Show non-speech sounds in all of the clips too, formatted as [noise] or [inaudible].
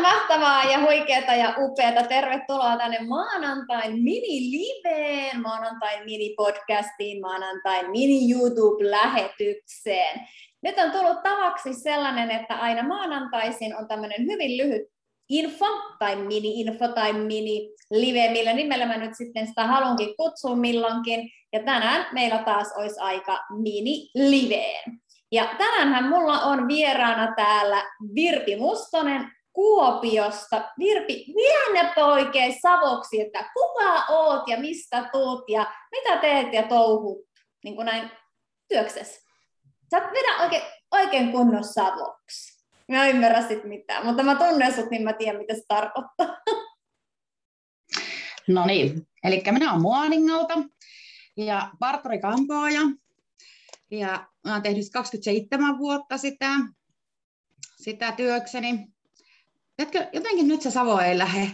Mahtavaa ja huikeata ja upeata. Tervetuloa tänne maanantain mini-liveen, maanantain mini-podcastiin, maanantain mini-YouTube-lähetykseen. Nyt on tullut tavaksi sellainen, että aina maanantaisin on tämmöinen hyvin lyhyt info tai mini-info tai mini-live, millä nimellä mä nyt sitten sitä haluankin kutsua milloinkin. Ja tänään meillä taas olisi aika mini-liveen. Ja tänäänhän mulla on vieraana täällä Virpi Mustonen Kuopiosta. Virpi, väännäpä oikein savoksi, että kuka oot ja mistä tuut ja mitä teet ja touhut niin kuin näin työksessä. Sä oot vedä oikein, oikein kunnon savoksi. Mä en ymmärrä sit mitään, mutta mä tunnen sut, niin mä tiedän, mitä se tarkoittaa. [laughs] No niin, eli minä olen Muoningalta ja parturi kampaaja. Ja mä oon tehnyt 27 vuotta sitä, sitä työkseni. Etkö, jotenkin nyt se Savo ei lähde.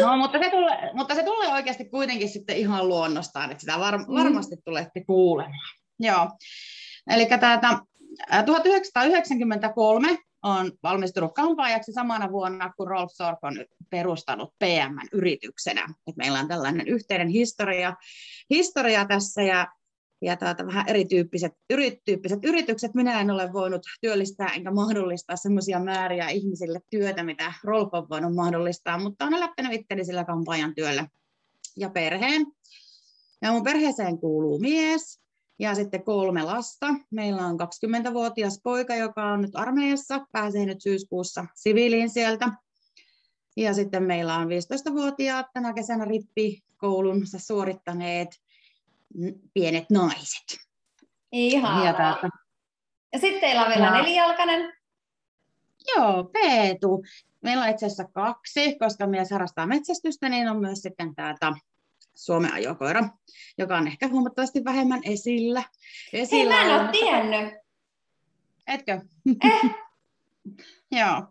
No, mutta se, tulee, mutta se tulee oikeasti kuitenkin sitten ihan luonnostaan, että sitä var, mm. varmasti tulette kuulemaan. Joo. Eli tätä 1993 on valmistunut kampaajaksi samana vuonna, kun Rolf Sorp on perustanut PM-yrityksenä. Et meillä on tällainen yhteinen historia, historia tässä ja ja tuota, vähän erityyppiset, erityyppiset yritykset. Minä en ole voinut työllistää enkä mahdollistaa sellaisia määriä ihmisille työtä, mitä Rolf on voinut mahdollistaa, mutta on elättänyt itteni sillä kampanjan työllä ja perheen. Ja mun perheeseen kuuluu mies ja sitten kolme lasta. Meillä on 20-vuotias poika, joka on nyt armeijassa, pääsee nyt syyskuussa siviiliin sieltä. Ja sitten meillä on 15-vuotiaat tänä kesänä rippikoulunsa suorittaneet pienet naiset. Ihan. Ja, sitten teillä on vielä ja... nelijalkainen. Joo, Peetu. Meillä on itse asiassa kaksi, koska mies harrastaa metsästystä, niin on myös sitten täältä Suomen ajokoira, joka on ehkä huomattavasti vähemmän esillä. esillä Hei, mä en ole tiennyt. Etkö? Eh. [laughs] joo.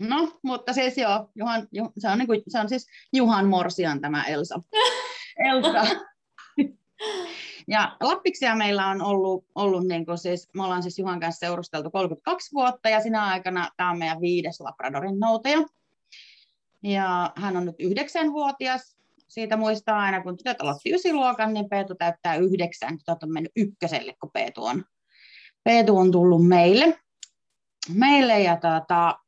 No, mutta siis joo, Juhan, se, on niin kuin, se on siis Juhan Morsian tämä Elsa. [laughs] Elsa. Ja Lappiksia meillä on ollut, ollut niin kuin siis, me ollaan siis Juhan kanssa seurusteltu 32 vuotta ja sinä aikana tämä on meidän viides Labradorin noutaja. Ja hän on nyt yhdeksänvuotias. Siitä muistaa aina, kun tytöt aloitti ysiluokan, niin Peetu täyttää yhdeksän. Tytöt on mennyt ykköselle, kun Peetu on, Peetu on tullut meille. meille ja tuota,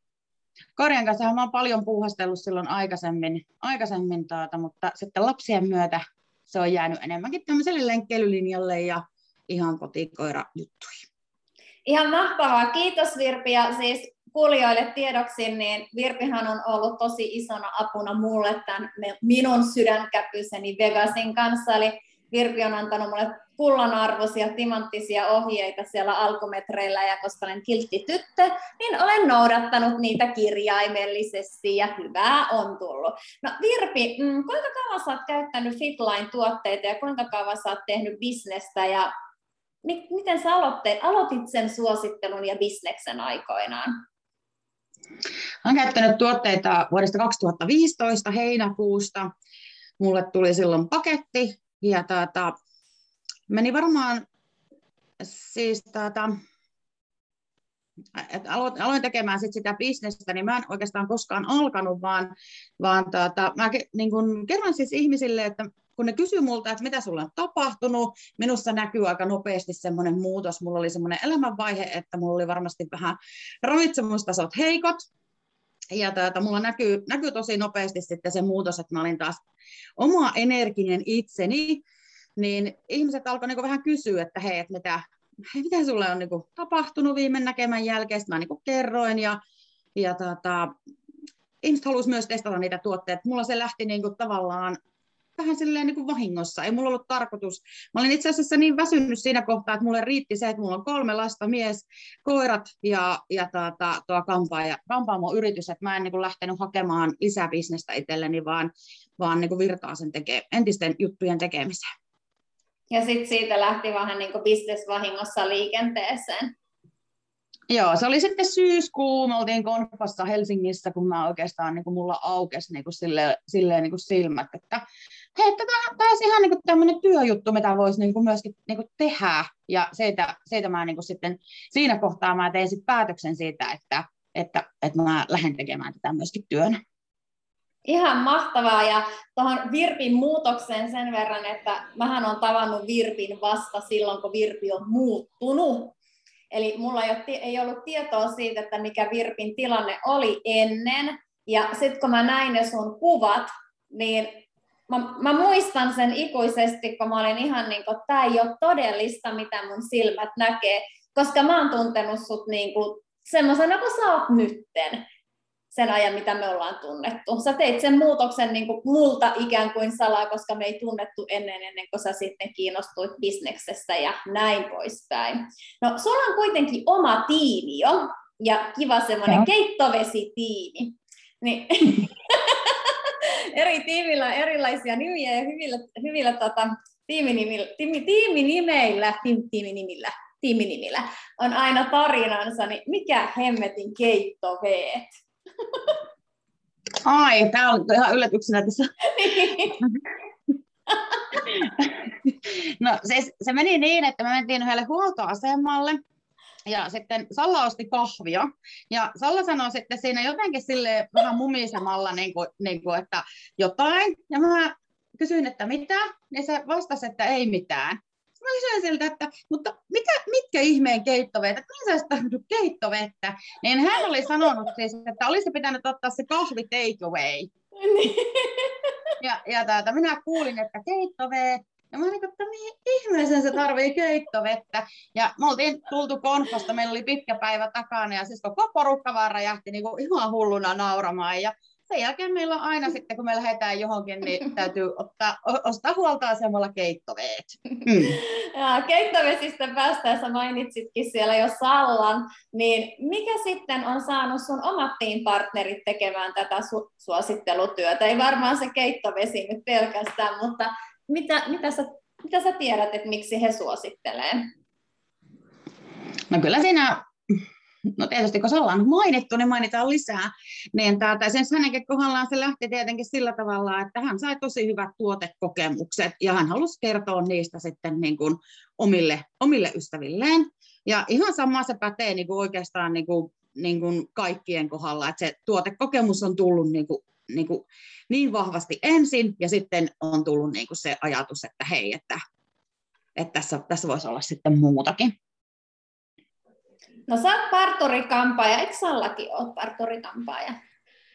Korjan kanssa mä oon paljon puuhastellut silloin aikaisemmin, aikaisemmin tuota, mutta sitten lapsien myötä se on jäänyt enemmänkin tämmöiselle lenkkeilylinjalle ja ihan kotikoira juttuihin. Ihan mahtavaa. Kiitos Virpi. Ja siis kuulijoille tiedoksi, niin Virpihan on ollut tosi isona apuna mulle tämän minun sydänkäpyseni Vegasin kanssa. Eli Virpi on antanut mulle kullanarvoisia, timanttisia ohjeita siellä alkumetreillä, ja koska olen kiltti tyttö, niin olen noudattanut niitä kirjaimellisesti, ja hyvää on tullut. No Virpi, mm, kuinka kauan sä oot käyttänyt Fitline-tuotteita, ja kuinka kauan sä oot tehnyt bisnestä, ja miten sä aloitteet, aloitit sen suosittelun ja bisneksen aikoinaan? Olen käyttänyt tuotteita vuodesta 2015 heinäkuusta. Mulle tuli silloin paketti, ja tuota, meni varmaan siis tuota, että aloin tekemään sit sitä bisnestä, niin mä en oikeastaan koskaan alkanut, vaan, vaan tuota, mä niin kun kerron siis ihmisille, että kun ne kysyy multa, että mitä sulla on tapahtunut, minussa näkyy aika nopeasti semmoinen muutos. Mulla oli semmoinen elämänvaihe, että mulla oli varmasti vähän ravitsemustasot heikot, ja tuota, mulla näkyy, näkyy tosi nopeasti sitten se muutos, että mä olin taas oma energinen itseni, niin ihmiset alkoivat niin vähän kysyä, että hei, että mitä, mitä sulle on niin kuin, tapahtunut viime näkemän jälkeen, sitten mä niin kerroin, ja, ja tota, ihmiset halusivat myös testata niitä tuotteita. Mulla se lähti niin tavallaan vähän silleen niin kuin vahingossa. Ei mulla ollut tarkoitus. Mä olin itse asiassa niin väsynyt siinä kohtaa, että mulle riitti se, että mulla on kolme lasta, mies, koirat ja, ja tuota, tuo kampaaja, yritys, että mä en niin kuin lähtenyt hakemaan lisäbisnestä itselleni, vaan, vaan niin kuin virtaa sen teke, entisten juttujen tekemiseen. Ja sitten siitä lähti vähän niin kuin bisnesvahingossa liikenteeseen. Joo, se oli sitten syyskuu, me oltiin konfassa Helsingissä, kun mä oikeastaan, niin kuin mulla aukesi niin kuin silleen, silleen niin kuin silmät, että hei, tämä olisi ihan niin tämmöinen työjuttu, mitä voisi niin kuin myöskin niin kuin tehdä, ja siitä, siitä mä niin kuin sitten, siinä kohtaa mä tein sitten päätöksen siitä, että, että, että mä lähden tekemään tätä myöskin työnä. Ihan mahtavaa ja tuohon Virpin muutokseen sen verran, että mähän on tavannut Virpin vasta silloin, kun Virpi on muuttunut. Eli mulla ei, ollut tietoa siitä, että mikä Virpin tilanne oli ennen. Ja sitten kun mä näin ne sun kuvat, niin mä, mä muistan sen ikuisesti, kun mä olin ihan niin kuin, tämä ei ole todellista, mitä mun silmät näkee, koska mä oon tuntenut sut niin kuin semmoisena kuin sä oot nytten sen ajan, mitä me ollaan tunnettu. Sä teit sen muutoksen niin kuin multa ikään kuin salaa, koska me ei tunnettu ennen, ennen kuin sä sitten kiinnostuit bisneksestä ja näin poispäin. No, sulla on kuitenkin oma tiimi jo, ja kiva semmoinen keittovesitiimi. Niin, [laughs] eri tiimillä on erilaisia nimiä ja hyvillä, hyvillä tota, tiiminimillä, tiimi, tiiminimeillä, tiim, tiiminimillä, tiiminimillä on aina tarinansa, niin mikä hemmetin keittoveet? Ai, tämä on ihan yllätyksenä tässä. no se, se meni niin, että me mentiin yhdelle huoltoasemalle ja sitten Salla osti kahvia. Ja Salla sanoi sitten siinä jotenkin sille vähän mumisemalla, niin kuin, niin kuin, että jotain. Ja mä kysyin, että mitä? Ja se vastasi, että ei mitään mä kysyin siltä, että mutta mitä, mitkä ihmeen keittovettä, kuinka sä tarvinnut keittovettä? Niin hän oli sanonut siis, että olisi pitänyt ottaa se kahvi takeaway. ja, ja täältä, minä kuulin, että keittoveet, ja mä olin, että mihin ihmeeseen se tarvii keittovettä. Ja me oltiin tultu konfasta, meillä oli pitkä päivä takana, ja siis koko porukka vaan räjähti niin kuin ihan hulluna nauramaan. Ja sen jälkeen meillä on aina sitten, kun me lähdetään johonkin, niin [laughs] täytyy ottaa, ostaa huoltoasemalla keittoveet. [laughs] Mm. Ja, keittovesistä päästäessä mainitsitkin siellä jo Sallan, niin mikä sitten on saanut sun omat partnerit tekemään tätä su- suosittelutyötä? Ei varmaan se keittovesi nyt pelkästään, mutta mitä, mitä, sä, mitä sä tiedät, että miksi he suosittelee? No kyllä siinä no tietysti kun se ollaan mainittu, niin mainitaan lisää, niin täältä sen hänenkin kohdallaan se lähti tietenkin sillä tavalla, että hän sai tosi hyvät tuotekokemukset ja hän halusi kertoa niistä sitten niin kuin omille, omille ystävilleen. Ja ihan sama se pätee niin kuin oikeastaan niin kuin, niin kuin kaikkien kohdalla, että se tuotekokemus on tullut niin kuin, niin, kuin niin vahvasti ensin ja sitten on tullut niin kuin se ajatus, että hei, että, että tässä, tässä voisi olla sitten muutakin. No sä oot parturikampaaja, eikö Sallakin ole parturikampaaja?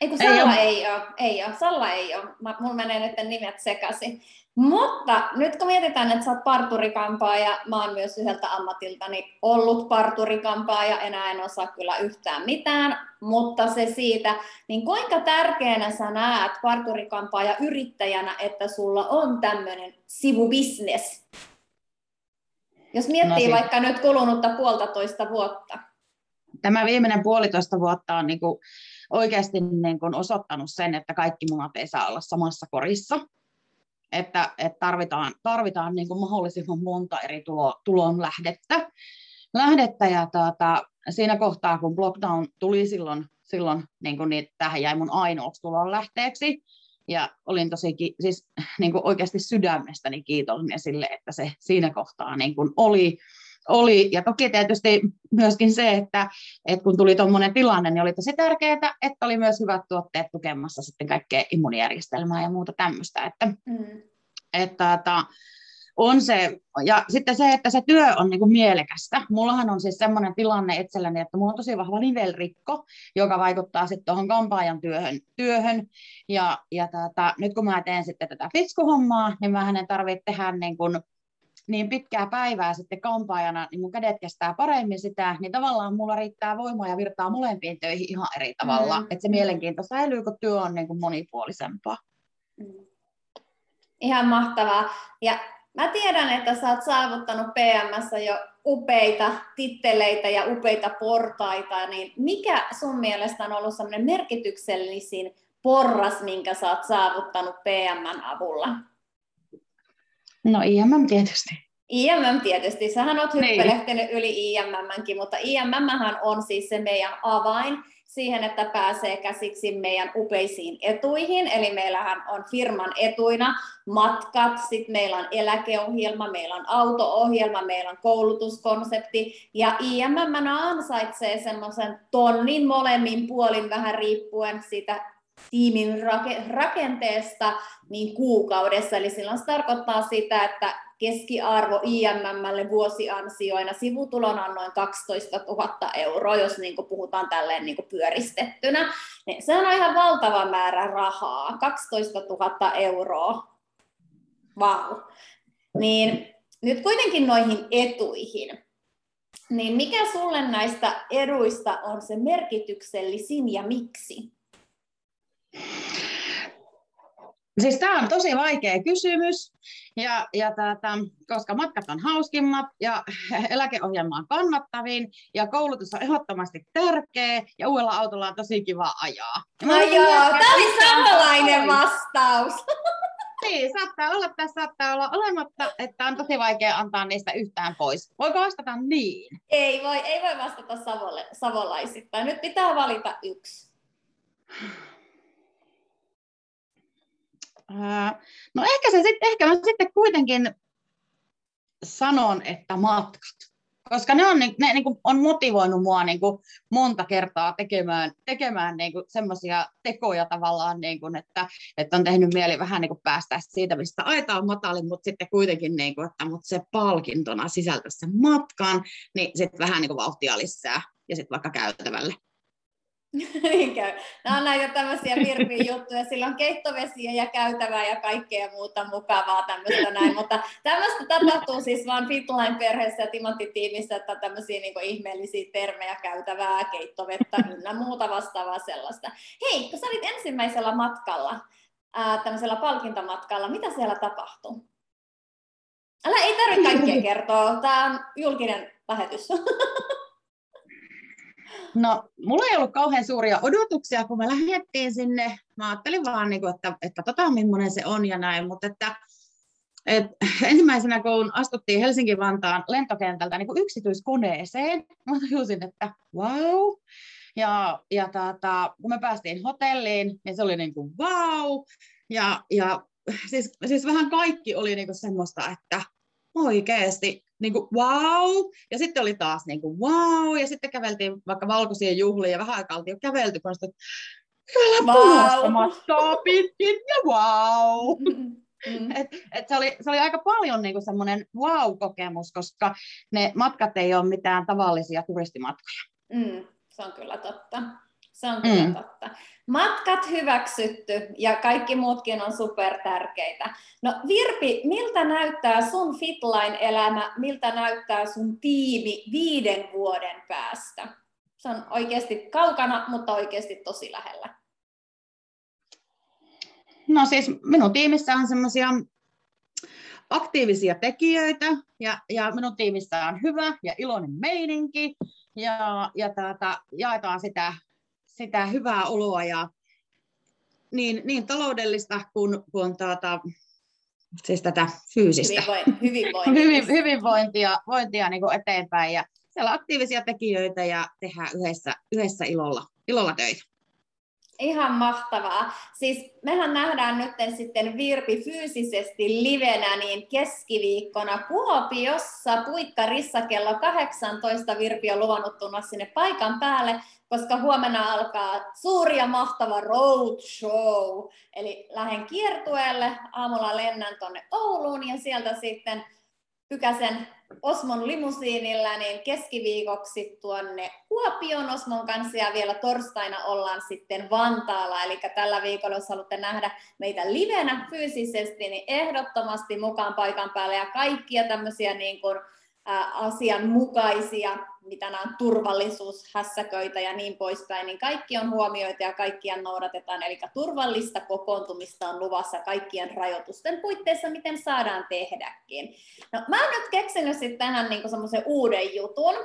Eikö Salla ei, ei ole, ei ole, Salla ei ole, Mä, mulla menee nyt nimet sekaisin. Mutta nyt kun mietitään, että sä oot parturikampaaja, mä oon myös yhdeltä ammatiltani ollut parturikampaaja, enää en osaa kyllä yhtään mitään, mutta se siitä, niin kuinka tärkeänä sä näet parturikampaaja yrittäjänä, että sulla on tämmöinen sivubisnes, jos miettii no, vaikka nyt kulunutta puolitoista vuotta. Tämä viimeinen puolitoista vuotta on niin kuin oikeasti niin kuin osoittanut sen, että kaikki munat ei saa olla samassa korissa. Että, että tarvitaan, tarvitaan niin kuin mahdollisimman monta eri tulo, tulon lähdettä. lähdettä ja tuota, siinä kohtaa, kun lockdown tuli silloin, silloin niin kuin niin, tähän jäi mun ainoaksi tulon lähteeksi, ja olin tosi siis, niin kuin oikeasti sydämestäni kiitollinen sille, että se siinä kohtaa niin kuin oli, oli. Ja toki tietysti myöskin se, että, että kun tuli tuommoinen tilanne, niin oli tosi tärkeää, että oli myös hyvät tuotteet tukemassa sitten kaikkea immunijärjestelmää ja muuta tämmöistä. Että, mm. että, että on se, ja sitten se, että se työ on niin kuin mielekästä. Mullahan on siis semmoinen tilanne itselläni, että mulla on tosi vahva nivelrikko, joka vaikuttaa sitten tuohon kampaajan työhön. työhön. Ja, ja tata, nyt kun mä teen sitten tätä fiskuhommaa, niin mä en tarvitse tehdä niin, kuin, niin pitkää päivää sitten kampaajana, niin mun kädet kestää paremmin sitä, niin tavallaan mulla riittää voimaa ja virtaa molempiin töihin ihan eri tavalla. Mm. Että se mielenkiinto säilyy, kun työ on niin kuin monipuolisempaa. Mm. Ihan mahtavaa. Ja Mä tiedän, että sä oot saavuttanut PMssä jo upeita titteleitä ja upeita portaita, niin mikä sun mielestä on ollut semmoinen merkityksellisin porras, minkä sä oot saavuttanut PMn avulla? No IMM tietysti. IMM tietysti, sähän oot niin. hyppelehtinyt niin. yli IMMnkin, mutta IMM on siis se meidän avain siihen, että pääsee käsiksi meidän upeisiin etuihin. Eli meillähän on firman etuina matkat, sitten meillä on eläkeohjelma, meillä on auto-ohjelma, meillä on koulutuskonsepti. Ja IMM ansaitsee semmoisen tonnin molemmin puolin vähän riippuen siitä tiimin rakenteesta niin kuukaudessa. Eli silloin se tarkoittaa sitä, että keskiarvo IMMlle vuosiansioina sivutulona on noin 12 000 euroa, jos niin kuin puhutaan tälleen niin kuin pyöristettynä. Niin se on ihan valtava määrä rahaa, 12 000 euroa. Vau. Wow. Niin nyt kuitenkin noihin etuihin. Niin mikä sulle näistä eduista on se merkityksellisin ja miksi? Siis tämä on tosi vaikea kysymys, ja, ja tätä, koska matkat on hauskimmat ja eläkeohjelma on kannattavin ja koulutus on ehdottomasti tärkeä ja uudella autolla on tosi kiva ajaa. Ajaa, tämä oli samanlainen vastaus. [laughs] Niin, saattaa olla tässä, saattaa olla olematta, että on tosi vaikea antaa niistä yhtään pois. Voiko vastata niin? Ei voi, ei voi vastata savolle, savolaisittain. Nyt pitää valita yksi. No ehkä, se ehkä mä sitten kuitenkin sanon, että matkat. Koska ne on, ne, niin kuin, on motivoinut mua niin kuin, monta kertaa tekemään, tekemään niin semmoisia tekoja tavallaan, niin kuin, että, että on tehnyt mieli vähän niin kuin, päästä siitä, mistä aita on matalin, mutta sitten kuitenkin, niin kuin, että mutta se palkintona sisältää sen matkan, niin sitten vähän niin kuin, vauhtia lisää ja sitten vaikka käytävälle. [laughs] Nämä on näitä tämmöisiä virpiä juttuja. Sillä on keittovesiä ja käytävää ja kaikkea muuta mukavaa tämmöistä näin. Mutta tämmöistä tapahtuu siis vaan Fitline-perheessä ja Timantti-tiimissä, että tämmöisiä niin ihmeellisiä termejä käytävää, keittovettä ynnä muuta vastaavaa sellaista. Hei, kun sä olit ensimmäisellä matkalla, ää, tämmöisellä palkintomatkalla, mitä siellä tapahtui? Älä ei tarvitse kaikkea kertoa. Tämä on julkinen lähetys. [laughs] No, mulla ei ollut kauhean suuria odotuksia, kun me lähdettiin sinne. Mä ajattelin vaan, niin että, että tota, millainen se on ja näin, mutta että, et, ensimmäisenä kun astuttiin Helsinki-Vantaan lentokentältä niin yksityiskoneeseen, mä tajusin, että wow. Ja, ja tata, kun me päästiin hotelliin, niin se oli niin kuin wow. Ja, ja siis, siis vähän kaikki oli niin kuin semmoista, että oikeasti niin kuin, wow, ja sitten oli taas niin kuin, wow, ja sitten käveltiin vaikka valkoisia juhliin, ja vähän aikaa oltiin jo kävelty, kun sitten wow. pitkin, ja wow. Mm. Et, et se, oli, se oli aika paljon niinku semmoinen wow-kokemus, koska ne matkat ei ole mitään tavallisia turistimatkoja. Mm, se on kyllä totta. Se on kyllä mm. totta. Matkat hyväksytty ja kaikki muutkin on super tärkeitä. No Virpi, miltä näyttää sun Fitline-elämä, miltä näyttää sun tiimi viiden vuoden päästä? Se on oikeasti kaukana, mutta oikeasti tosi lähellä. No siis minun tiimissä on semmoisia aktiivisia tekijöitä ja, ja minun tiimissä on hyvä ja iloinen meininki ja, ja tätä, jaetaan sitä sitä hyvää oloa ja niin, niin taloudellista kuin, kuin tuota, siis tätä fyysistä hyvinvointia, [laughs] hyvinvointia vointia niin kuin eteenpäin. Ja siellä on aktiivisia tekijöitä ja tehdään yhdessä, yhdessä ilolla, ilolla töitä. Ihan mahtavaa. Siis mehän nähdään nyt sitten Virpi fyysisesti livenä niin keskiviikkona Kuopiossa Puikkarissa kello 18. Virpi on luvannut tulla sinne paikan päälle, koska huomenna alkaa suuri ja mahtava road show. Eli lähden kiertueelle, aamulla lennän tuonne Ouluun ja sieltä sitten Pykäsen Osmon limusiinilla niin keskiviikoksi tuonne Kuopion Osmon kanssa ja vielä torstaina ollaan sitten Vantaalla. Eli tällä viikolla, jos haluatte nähdä meitä livenä fyysisesti, niin ehdottomasti mukaan paikan päälle ja kaikkia tämmöisiä niin kuin, asianmukaisia, mitä nämä on turvallisuushässäköitä ja niin poispäin, niin kaikki on huomioita ja kaikkia noudatetaan. Eli turvallista kokoontumista on luvassa kaikkien rajoitusten puitteissa, miten saadaan tehdäkin. No, mä oon nyt keksinyt sitten tähän niin semmoisen uuden jutun,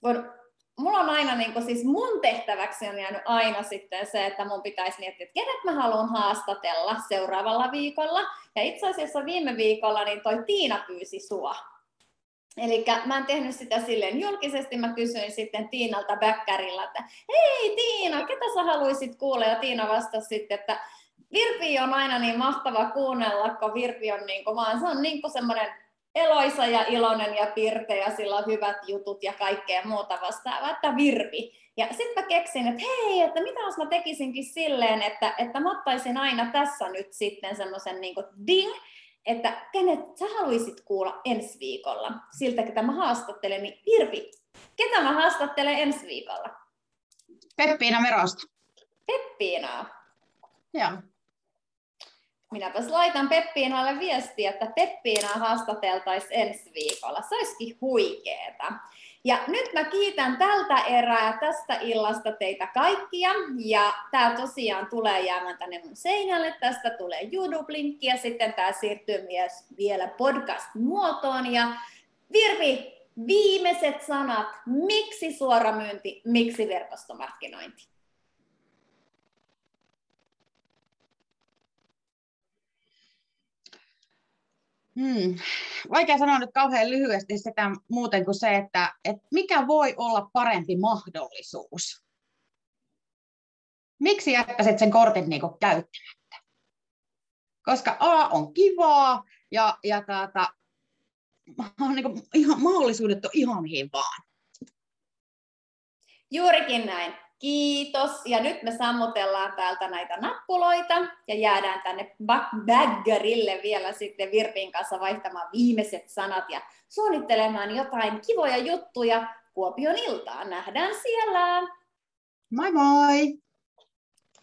kun mulla on aina, niin kuin, siis mun tehtäväksi on jäänyt aina sitten se, että mun pitäisi miettiä, että kenet mä haluan haastatella seuraavalla viikolla. Ja itse asiassa viime viikolla niin toi Tiina pyysi sua Eli mä en tehnyt sitä silleen julkisesti, mä kysyin sitten Tiinalta Bäkkärillä, että hei Tiina, ketä sä haluaisit kuulla? Ja Tiina vastasi sitten, että Virpi on aina niin mahtava kuunnella, kun Virpi on niin kuin, vaan se on niin kuin semmoinen eloisa ja iloinen ja pirteä, sillä on hyvät jutut ja kaikkea muuta vastaavaa, että Virpi. Ja sitten mä keksin, että hei, että mitä jos mä tekisinkin silleen, että, että mä ottaisin aina tässä nyt sitten semmoisen niin ding, että kenet sä haluaisit kuulla ensi viikolla siltä, ketä mä haastattelen, niin Virpi, ketä mä haastattelen ensi viikolla? Peppiina Merosta. Peppiinaa. Joo. Minäpäs laitan Peppiinalle viestiä, että Peppiinaa haastateltaisiin ensi viikolla. Se olisikin huikeeta. Ja nyt mä kiitän tältä erää tästä illasta teitä kaikkia. Ja tämä tosiaan tulee jäämään tänne mun seinälle. Tästä tulee YouTube-linkki ja sitten tämä siirtyy myös vielä podcast-muotoon. Ja Virvi, viimeiset sanat. Miksi suoramyynti, miksi verkostomarkkinointi? Hmm. Vaikea sanoa nyt kauhean lyhyesti sitä muuten kuin se, että, että mikä voi olla parempi mahdollisuus. Miksi jättäisit sen kortin niin käyttämättä? Koska A on kivaa ja, ja taata, on niin ihan, mahdollisuudet on ihan mihin vaan. Juurikin näin. Kiitos. Ja nyt me sammutellaan täältä näitä nappuloita ja jäädään tänne baggerille vielä sitten Virpin kanssa vaihtamaan viimeiset sanat ja suunnittelemaan jotain kivoja juttuja Kuopion iltaan. Nähdään siellä! Moi moi!